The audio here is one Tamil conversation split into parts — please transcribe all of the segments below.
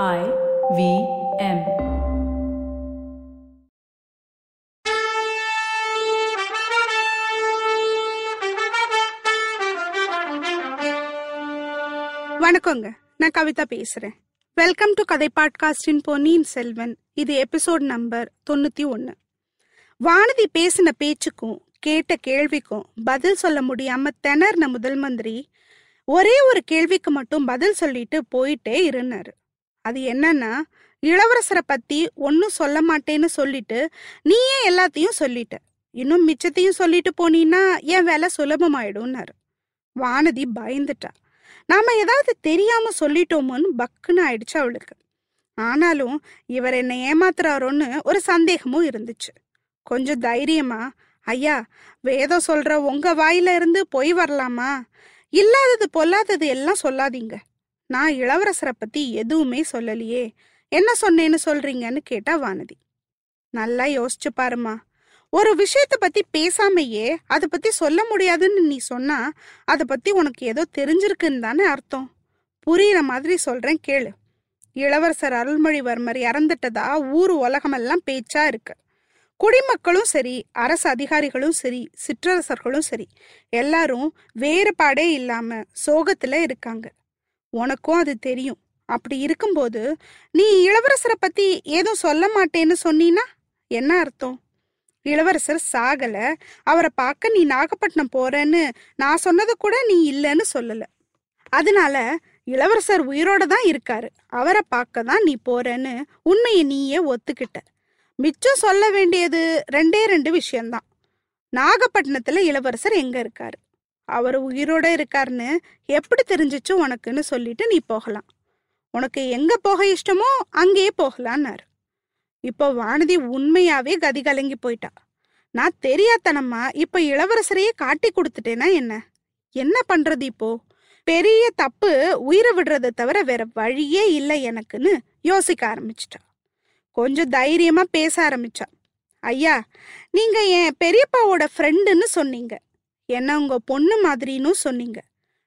I V M. வணக்கங்க. நான் கவிதா பேசுறேன். வெல்கம் டு கதை பாட்காஸ்டின் பொன்னியின் செல்வன். இது எபிசோட் நம்பர் தொண்ணூத்தி ஒன்னு. வானதி பேசின பேச்சுக்கும் கேட்ட கேள்விக்கும் பதில் சொல்ல முடியாம திணறின முதல் மந்திரி ஒரே ஒரு கேள்விக்கு மட்டும் பதில் சொல்லிட்டு போயிட்டே இருந்தாரு. அது என்னன்னா இளவரசரை பத்தி ஒன்னும் சொல்ல மாட்டேன்னு சொல்லிட்டு நீயே எல்லாத்தையும் சொல்லிட்ட. இன்னும் மிச்சத்தையும் சொல்லிட்டு போனீன்னா என் வேலை சுலபமாயிடும்னாரு. வானதி பயந்துட்டா. நாம ஏதாவது தெரியாம சொல்லிட்டோமோன்னு பக்குன்னு ஆயிடுச்சு அவளுக்கு. ஆனாலும் இவர் என்னை ஏமாத்துறாரோன்னு ஒரு சந்தேகமும் இருந்துச்சு. கொஞ்சம் தைரியமா ஐயா வேதம் சொல்ற உங்க வாயில இருந்து பொய் வரலாமா? இல்லாதது பொல்லாதது எல்லாம் சொல்லாதீங்க. நான் இளவரசரை பத்தி எதுவுமே சொல்லலையே. என்ன சொன்னேன்னு சொல்றீங்கன்னு கேட்டா வானதி. நல்லா யோசிச்சு பாருமா ஒரு விஷயத்த பத்தி பேசாமையே அதை பத்தி சொல்ல முடியாதுன்னு நீ சொன்னா அதை பத்தி உனக்கு ஏதோ தெரிஞ்சிருக்குன்னு தானே அர்த்தம். புரியுற மாதிரி சொல்றேன் கேளு. இளவரசர் அருள்மொழிவர்மர் இறந்துட்டதா ஊர் உலகமெல்லாம் பேச்சா இருக்கு. குடிமக்களும் சரி அரசு அதிகாரிகளும் சரி சிற்றரசர்களும் சரி எல்லாரும் வேறுபாடே இல்லாம சோகத்துல இருக்காங்க. உனக்கும் அது தெரியும். அப்படி இருக்கும்போது நீ இளவரசரை பத்தி ஏதும் சொல்ல மாட்டேன்னு சொன்னீன்னா என்ன அர்த்தம்? இளவரசர் சாகல. அவரை பார்க்க நீ நாகப்பட்டினம் போறேன்னு நான் சொன்னது கூட நீ இல்லைன்னு சொல்லல. அதனால இளவரசர் உயிரோட தான் இருக்காரு. அவரை பார்க்க தான் நீ போறேன்னு உண்மையை நீயே ஒத்துக்கிட்ட. மிச்சம் சொல்ல வேண்டியது ரெண்டே ரெண்டு விஷயம்தான். நாகப்பட்டினத்துல இளவரசர் எங்க இருக்காரு? அவர் உயிரோட இருக்காருன்னு எப்படி தெரிஞ்சிச்சு உனக்குன்னு சொல்லிட்டு நீ போகலாம். உனக்கு எங்க போக இஷ்டமோ அங்கேயே போகலான்னாரு. இப்போ வானதி உண்மையாவே கதி கலங்கி போயிட்டா. நான் தெரியாதனமா இப்ப இளவரசரையே காட்டி கொடுத்துட்டேனா என்ன? என்ன பண்றது இப்போ? பெரிய தப்பு உயிரை விடுறதை தவிர வேற வழியே இல்லை எனக்குன்னு யோசிக்க ஆரம்பிச்சிட்டா. கொஞ்சம் தைரியமா பேச ஆரம்பிச்சா. ஐயா நீங்க என் பெரியப்பாவோட ஃப்ரெண்டுன்னு சொன்னீங்க. என்ன உங்க பொண்ணு மாதிரின்னு சொன்னீங்க.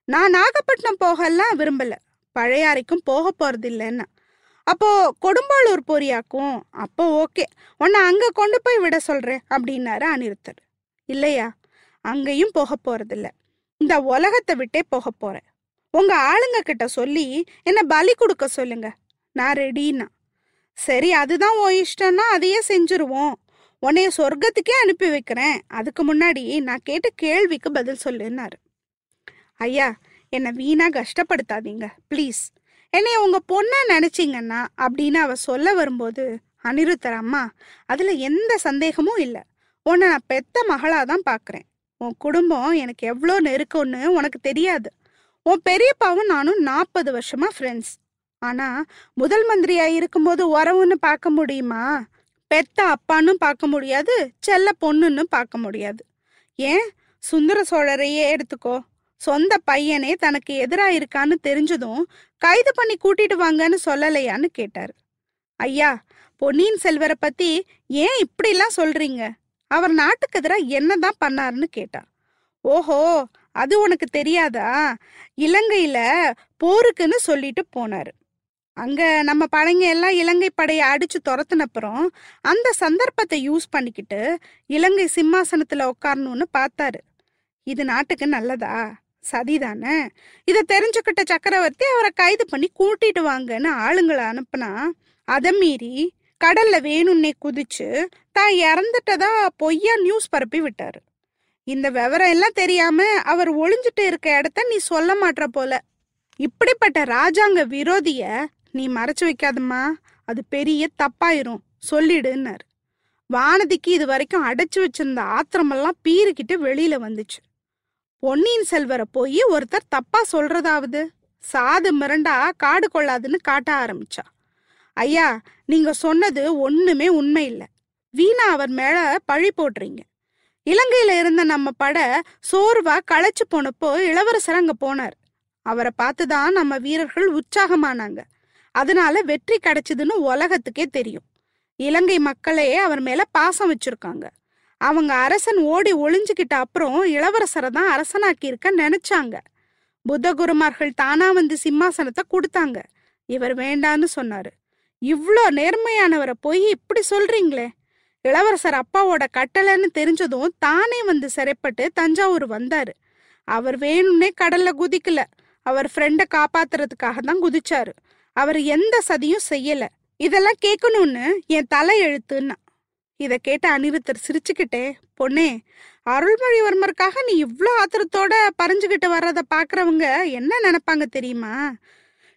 நான் நாகப்பட்டினம் போகலாம் விரும்பல. பழையாறைக்கும் போக போறது இல்லைன்னா. அப்போ கொடும்பாளூர் போறியாக்கும்? அப்போ ஓகே. உன்னை அங்க கொண்டு போய் விட சொல்றேன் அப்படின்னாரு அனிருத்தர். இல்லையா? அங்கேயும் போக போறதில்ல இந்த உலகத்தை விட்டே போக போறேன். உங்க ஆளுங்க கிட்ட சொல்லி என்ன பலி கொடுக்க சொல்லுங்க. நான் ரெடின்னா சரி அதுதான் ஓ இஷ்டம்னா அதையே செஞ்சுருவோம். உன்னைய சொர்க்கத்துக்கே அனுப்பி வைக்கிறேன். அதுக்கு முன்னாடி நான் கேட்ட கேள்விக்கு பதில் சொல்லுன்னாரு. ஐயா என்னை வீணா கஷ்டப்படுத்தாதீங்க. ப்ளீஸ் என்னைய உங்க பொண்ணா நினைச்சிங்கன்னா அப்படின்னு அவ சொல்ல வரும்போது அனிருத்தர் அம்மா அதுல எந்த சந்தேகமும் இல்லை. உன்னை நான் பெத்த மகளா தான் பாக்குறேன். உன் குடும்பம் எனக்கு எவ்வளோ நெருக்கம்னு உனக்கு தெரியாது. உன் பெரியப்பாவும் நானும் நாற்பது வருஷமா ஃப்ரெண்ட்ஸ் ஆனா முதல் மந்திரியா இருக்கும்போது உறவுன்னு பார்க்க முடியுமா? பெத்த அப்பான்னு பார்க்க முடியாது செல்ல பொண்ணுன்னு பார்க்க முடியாது. ஏன்? சுந்தர சோழரையே எடுத்துக்கோ. சொந்த பையனே தனக்கு எதிரா இருக்கான்னு தெரிஞ்சதும் கைது பண்ணி கூட்டிட்டு வாங்கன்னு சொல்லலையான்னு கேட்டாரு. ஐயா பொன்னியின் செல்வரை பத்தி ஏன் இப்படிலாம் சொல்றீங்க? அவர் நாட்டுக்கு எதிராக என்னதான் பண்ணாருன்னு கேட்டா ஓஹோ அது உனக்கு தெரியாதா? இலங்கையில போருக்குன்னு சொல்லிட்டு போனாரு. அங்க நம்ம படைங்க எல்லாம் இலங்கை படையை அடிச்சு துரத்துனப்புறம் அந்த சந்தர்ப்பத்தை யூஸ் பண்ணிக்கிட்டு இலங்கை சிம்மாசனத்துல உட்காரணும்னு பார்த்தாரு இது நாட்டுக்கு நல்லதா? சதிதானே? இதை தெரிஞ்சுக்கிட்ட சக்கரவர்த்தி அவரை கைது பண்ணி கூட்டிட்டு வாங்கன்னு ஆளுங்களை அனுப்புனா அதை மீறி கடல்ல வேணும்னே குதிச்சு தான் இறந்துட்டதா பொய்யா நியூஸ் பரப்பி விட்டாரு. இந்த விவரம் எல்லாம் தெரியாம அவர் ஒளிஞ்சிட்டு இருக்க இடத்த நீ சொல்ல மாட்ற போல. இப்படிப்பட்ட ராஜாங்க விரோதிய நீ மறைச்சு வைக்காதம்மா. அது பெரிய தப்பாயிரும். சொல்லிடுன்னாரு. வானதிக்கு இது வரைக்கும் அடைச்சு வச்சிருந்த ஆத்திரமெல்லாம் பீறிக்கிட்டு வெளியில வந்துச்சு. பொன்னியின் செல்வரை போய் ஒருத்தர் தப்பா சொல்றதாவது. சாது மிரண்டா காடு கொள்ளாதுன்னு காட்ட ஆரம்பிச்சா. ஐயா நீங்க சொன்னது ஒண்ணுமே உண்மை இல்ல வீணா அவர் மேல பழி போடுறீங்க. இலங்கையில இருந்த நம்ம பட சோர்வா களைச்சு போனப்போ இளவரசர் அங்க போனார். அவரை பார்த்துதான் நம்ம வீரர்கள் உற்சாகமானாங்க. அதனால வெற்றி கிடைச்சதுன்னு உலகத்துக்கே தெரியும். இலங்கை மக்களையே அவர் மேல பாசம் வச்சிருக்காங்க. அவங்க அரசன் ஓடி ஒளிஞ்சுக்கிட்ட அப்புறம் இளவரசரை தான் அரசனாக்கி இருக்க நினைச்சாங்க. புத்த குருமார்கள் தானா வந்து சிம்மாசனத்தை கொடுத்தாங்க. இவர் வேண்டான்னு சொன்னாரு. இவ்வளோ நேர்மையானவரை போய் இப்படி சொல்றீங்களே? இளவரசர் அப்பாவோட கட்டளைன்னு தெரிஞ்சதும் தானே வந்து சிறைப்பட்டு தஞ்சாவூர் வந்தாரு. அவர் வேணும்னே கடல்ல குதிக்கல. அவர் ஃப்ரெண்டை காப்பாத்துறதுக்காக தான் குதிச்சாரு. அவர் எந்த சதியும் செய்யல. இதெல்லாம் கேட்கணும்னு என் தலை எழுத்துன்னா. இத கேட்ட அனிருத்தர் சிரிச்சுக்கிட்டே பொண்ணே அருள்மொழிவர்மருக்காக நீ இவ்வளோ ஆத்திரத்தோட பறிஞ்சுக்கிட்டு வர்றத பாக்குறவங்க என்ன நினைப்பாங்க தெரியுமா?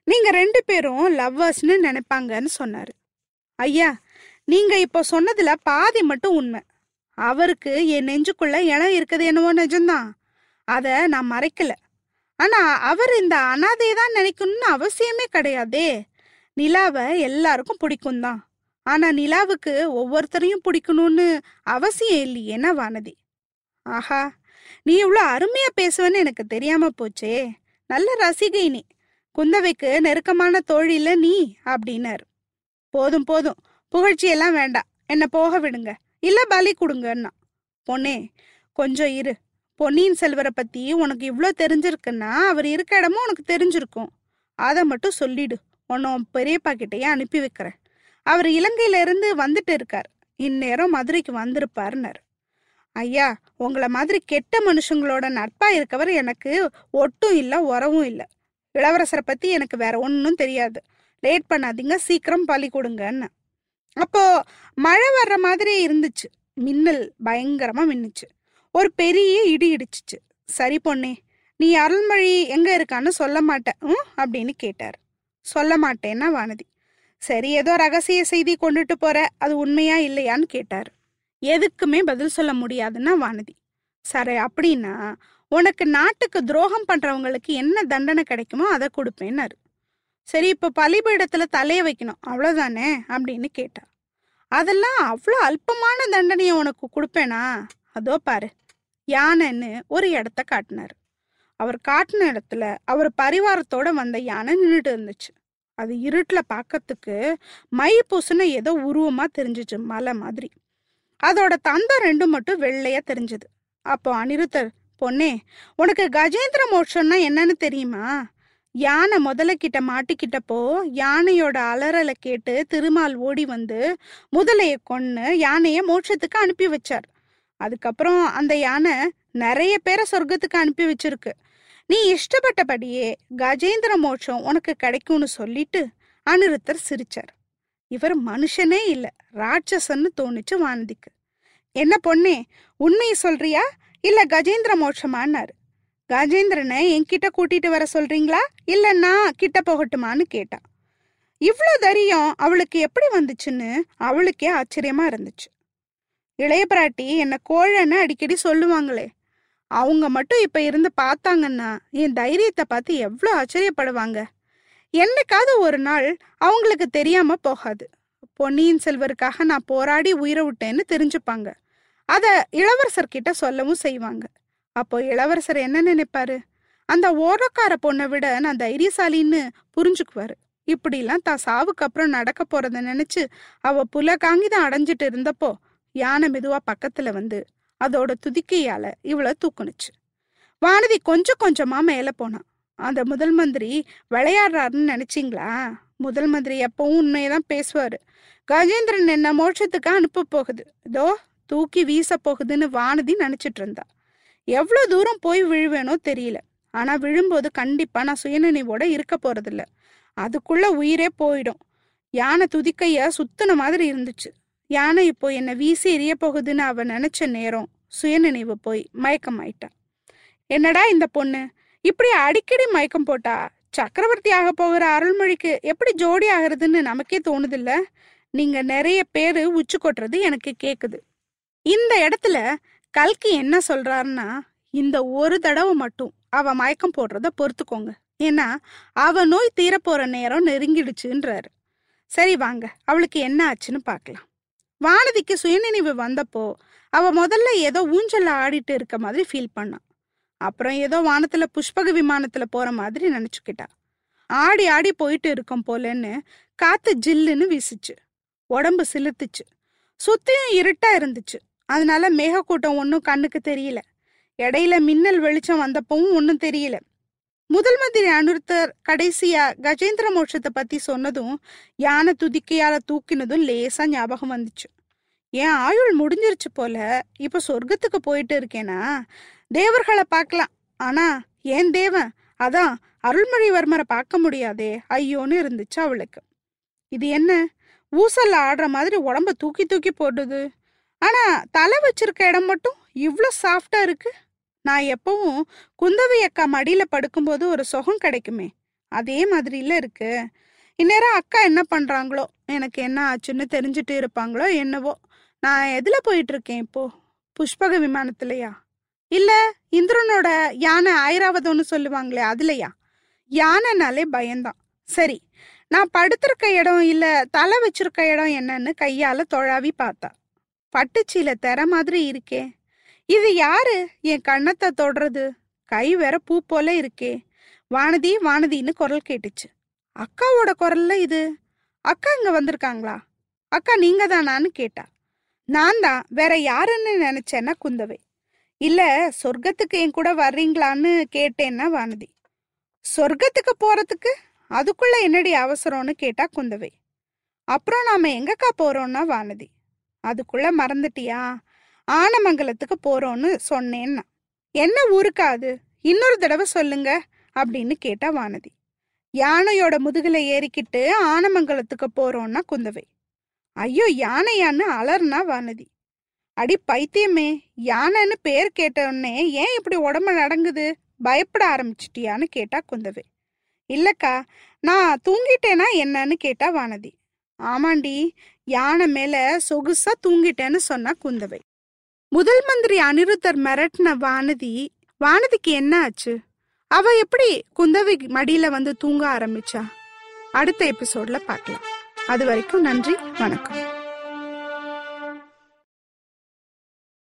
நீங்க ரெண்டு பேரும் லவ்வர்ஸ்னு நினைப்பாங்கன்னு சொன்னாரு. ஐயா நீங்க இப்போ சொன்னதுல பாதி மட்டும் உண்மை. அவருக்கு என் நெஞ்சுக்குள்ள இடம் இருக்குது என்னவோ நிஜம்தான். அதை நான் மறைக்கல. ஆனா அவர் இந்த அனாதை தான் நினைக்கணும்னு அவசியமே கிடையாதே. நிலாவை எல்லாருக்கும் பிடிக்கும் தான். ஆனா நிலாவுக்கு ஒவ்வொருத்தரையும் பிடிக்கணும்னு அவசியம் இல்லையேனா வானதி? ஆஹா நீ இவ்வளோ அருமையா பேசுவேன்னு எனக்கு தெரியாம போச்சே. நல்ல ரசிகை நீ. குந்தவைக்கு நெருக்கமான தோழில நீ அப்படின்னாரு. போதும் போதும். புகழ்ச்சியெல்லாம் வேண்டாம். என்ன போக விடுங்க. இல்ல பலி கொடுங்கன்னா பொண்ணே கொஞ்சம் இரு. பொன்னியின் செல்வரை பத்தி உனக்கு இவ்வளோ தெரிஞ்சிருக்குன்னா அவர் இருக்க இடமும் உனக்கு தெரிஞ்சிருக்கும். அதை மட்டும் சொல்லிடு. உன்னை உன் பெரியப்பா கிட்டயே அனுப்பி வைக்கிறேன். அவர் இலங்கையில இருந்து வந்துட்டு இருக்கார். இந்நேரம் மதுரைக்கு வந்திருப்பாருனர் ஐயா உங்களை மாதிரி கெட்ட மனுஷங்களோட நட்பா இருக்கவர் எனக்கு ஒட்டும் இல்லை உறவும் இல்லை. இளவரசரை பத்தி எனக்கு வேற ஒன்றும் தெரியாது. லேட் பண்ணாதீங்க சீக்கிரம் பழி கொடுங்கன்னு. அப்போ மழை வர்ற மாதிரி இருந்துச்சு. மின்னல் பயங்கரமா மின்னுச்சு. ஒரு பெரிய இடி இடிச்சுச்சு. சரி பொண்ணே நீ அருள்மொழி எங்க இருக்கான்னு சொல்ல மாட்டேன் ம் அப்படின்னு கேட்டார். சொல்ல மாட்டேன்னா வானதி சரி ஏதோ ரகசிய செய்தி கொண்டுட்டு போற அது உண்மையா இல்லையான்னு கேட்டார். எதுக்குமே பதில் சொல்ல முடியாதுன்னா வானதி சரி அப்படின்னா உனக்கு நாட்டுக்கு துரோகம் பண்றவங்களுக்கு என்ன தண்டனை கிடைக்குமோ அதை கொடுப்பேன்னாரு. சரி இப்போ பலிபீடத்துல தலையை வைக்கணும் அவ்வளோதானே அப்படின்னு கேட்டா அதெல்லாம் அவ்வளோ அல்பமான தண்டனையை உனக்கு கொடுப்பேனா? அதோ பாரு யானைன்னு ஒரு இடத்த காட்டினாரு. அவர் காட்டின இடத்துல அவர் பரிவாரத்தோட வந்த யானை நின்றுட்டு இருந்துச்சு. அது இருட்டில் பார்க்கறதுக்கு மை பூசுன ஏதோ உருவமாக தெரிஞ்சுச்சு மலை மாதிரி. அதோட தந்தை ரெண்டும் மட்டும் வெள்ளையாக தெரிஞ்சது. அப்போ அனிருத்தர் பொண்ணே உனக்கு கஜேந்திர மோட்சம்னா என்னன்னு தெரியுமா? யானை முதல கிட்ட மாட்டிக்கிட்டப்போ யானையோட அலறலை கேட்டு திருமால் ஓடி வந்து முதலையை கொன்று யானையை மோட்சத்துக்கு அனுப்பி வச்சார். அதுக்கப்புறம் அந்த யானை நிறைய பேரை சொர்க்கத்துக்கு அனுப்பி வச்சிருக்கு. நீ இஷ்டப்பட்டபடியே கஜேந்திர மோட்சம் உனக்கு கிடைக்கும்னு சொல்லிட்டு அனிருத்தர் சிரிச்சார். இவர் மனுஷனே இல்ல ராட்சசன்னு தோணுச்சு வானதிக்கு. என்ன பொண்ணே உண்மையை சொல்றியா? இல்ல கஜேந்திர மோட்சமான்னாரு? கஜேந்திரனை என்கிட்ட கூட்டிட்டு வர சொல்றீங்களா? இல்ல நான் கிட்ட போகட்டுமான்னு கேட்டா? இவ்ளோ தைரியம் அவளுக்கு எப்படி வந்துச்சுன்னு அவளுக்கே ஆச்சரியமா இருந்துச்சு. இளைய பிராட்டி என்னை கோழன்னு அடிக்கடி சொல்லுவாங்களே அவங்க மட்டும் இப்ப இருந்து பார்த்தாங்கன்னா என் தைரியத்தை பார்த்து எவ்வளோ ஆச்சரியப்படுவாங்க. என்னைக்காவது ஒரு நாள் அவங்களுக்கு தெரியாம போகாது. பொன்னியின் செல்வருக்காக நான் போராடி உயிரை விட்டேன்னு தெரிஞ்சுப்பாங்க. அதை இளவரசர்கிட்ட சொல்லவும் செய்வாங்க. அப்போ இளவரசர் என்ன நினைப்பாரு? அந்த ஓரக்கார பொண்ணை விட நான் தைரியசாலின்னு புரிஞ்சுக்குவாரு. இப்படிலாம் தான் சாவுக்கு அப்புறம் நடக்க போறத நினைச்சு அவ புல அடைஞ்சிட்டு இருந்தப்போ யானை மெதுவா பக்கத்துல வந்து அதோட துதிக்கையால இவள தூக்குனுச்சு. வானதி கொஞ்சம் கொஞ்சமா மேல போனான் அந்த முதல் மந்திரி விளையாடுறாருன்னு நினைச்சீங்களா? முதல் மந்திரி எப்பவும் உண்மையதான் பேசுவாரு. கஜேந்திரன் என்ன மோட்சத்துக்கு அனுப்ப போகுது. இதோ தூக்கி வீச போகுதுன்னு வானதி நினைச்சிட்டு இருந்தா. எவ்வளவு தூரம் போய் விழுவேனோ தெரியல. ஆனா விழும்போது கண்டிப்பா நான் சுயநினைவோட இருக்க போறதில்ல. அதுக்குள்ள உயிரே போயிடும். யானை துதிக்கைய சுத்தின மாதிரி இருந்துச்சு. யானை இப்போ என்னை வீசி எரிய போகுதுன்னு அவன் நினைச்ச நேரம் சுயநினைவு போய் மயக்கம் ஆயிட்டான் என்னடா இந்த பொண்ணு? இப்படி அடிக்கடி மயக்கம் போட்டா? சக்கரவர்த்தி ஆக போகிற அருள்மொழிக்கு எப்படி ஜோடி ஆகுறதுன்னு நமக்கே தோணுதில்ல? நீங்க நிறைய பேரு உச்சு கொட்டுறது எனக்கு கேக்குது. இந்த இடத்துல கல்கி என்ன சொல்றாருன்னா இந்த ஒரு தடவை மட்டும் அவ மயக்கம் போடுறத பொறுத்துக்கோங்க. ஏன்னா அவ நோய் தீரப்போற நேரம் நெருங்கிடுச்சுன்றாரு. சரி வாங்க அவளுக்கு என்ன ஆச்சுன்னு பார்க்கலாம். வானதிக்கு சுயநினைவு வந்தப்போ அவ முதல்ல ஏதோ ஊஞ்சல்ல ஆடிட்டு இருக்க மாதிரி ஃபீல் பண்ணான் அப்புறம் ஏதோ வானத்துல புஷ்பக விமானத்துல போற மாதிரி நினைச்சுக்கிட்டா. ஆடி ஆடி போயிட்டு இருக்கோம் போலன்னு காத்து ஜில்லுன்னு வீசுச்சு. உடம்பு சிலுத்துச்சு. சுத்தியும் இருட்டா இருந்துச்சு. அதனால மேகக்கூட்டம் ஒன்றும் கண்ணுக்கு தெரியல. இடையில மின்னல் வெளிச்சம் வந்தப்பவும் ஒன்றும் தெரியல. முதல் மந்திரி அனுருத்தர் கடைசியா கஜேந்திர மோட்சத்தை பத்தி சொன்னதும் யானை துதிக்கையால தூக்கினதும் லேசா ஞாபகம் வந்துச்சு. என் ஆயுள் முடிஞ்சிருச்சு போல இப்ப சொர்க்கத்துக்கு போயிட்டு இருக்கேனா? தேவர்களை பார்க்கலாம். ஆனா ஏன் தேவன்? அதான் அருள்மொழிவர்மரை பார்க்க முடியாதே ஐயோன்னு இருந்துச்சு அவளுக்கு. இது என்ன? ஊசல்ல ஆடுற மாதிரி உடம்ப தூக்கி தூக்கி போடுது. ஆனா தலை வச்சிருக்க இடம் மட்டும் இவ்வளோ சாஃப்டா இருக்கு? நான் எப்பவும் குந்தவை அக்கா மடியில படுக்கும்போது ஒரு சுகம் கிடைக்குமே. அதே மாதிரில இருக்கு. இந்நேரம் அக்கா என்ன பண்றாங்களோ எனக்கு என்ன ஆச்சுன்னு தெரிஞ்சுட்டு இருப்பாங்களோ என்னவோ நான் எதுல போயிட்டு இருக்கேன் இப்போ? புஷ்பக விமானத்திலயா? இல்ல இந்திரனோட யானை ஆயிராவதோன்னு சொல்லுவாங்களே அதுலயா? யானைனாலே பயம்தான். சரி நான் படுத்திருக்க இடம் இல்ல தலை வச்சிருக்க இடம் என்னன்னு கையால தொழாவி பார்த்தா. பட்டுச்சீல தர மாதிரி இருக்கே. இது யாரு? என் கண்ணத்தை தொடுறது. கை வேற பூ போல இருக்கே. வானதி வானதின்னு குரல் கேட்டுச்சு. அக்காவோட குரல்ல இது? அக்கா இங்க வந்திருக்காங்களா? அக்கா நீங்க தானான்னு கேட்டா. நான் தான். வேற யாருன்னு நினைச்சேன்னா குந்தவை. இல்ல சொர்க்கத்துக்கு என் கூட வர்றீங்களான்னு கேட்டேன்னா வானதி. சொர்க்கத்துக்கு போறதுக்கு? அதுக்குள்ள என்னடி அவசரம்னு கேட்டா குந்தவை. அப்புறம் நாம எங்கக்கா போறோம்னா வானதி. அதுக்குள்ள மறந்துட்டியா? ஆனமங்கலத்துக்கு போறோம்னு சொன்னேன்னா என்ன ஊருக்கா அது? இன்னொரு தடவை சொல்லுங்க அப்படின்னு கேட்டா வானதி. யானையோட முதுகுல ஏறிக்கிட்டு ஆனமங்கலத்துக்கு போறோம்னா குந்தவை. ஐயோ யானையான்னு அலர்னா வானதி. அடி பைத்தியமே யானைன்னு பேர் கேட்ட ஏன் இப்படி உடம்பு நடங்குது? பயப்பட ஆரம்பிச்சிட்டியான்னு கேட்டா குந்தவை. இல்லக்கா நான் தூங்கிட்டேனா என்னன்னு கேட்டா வானதி. ஆமாண்டி யானை மேல சொகுசா தூங்கிட்டேன்னு சொன்னா குந்தவை. முதல் மந்திரி அனிருத்தர் மிரட்டின வானதி வானதிக்கு என்ன ஆச்சு? அவ எப்படி குந்தவி மடியில வந்து தூங்க ஆரம்பிச்சா? அடுத்த எபிசோட்ல பார்க்கலாம். அது வரைக்கும் நன்றி வணக்கம்.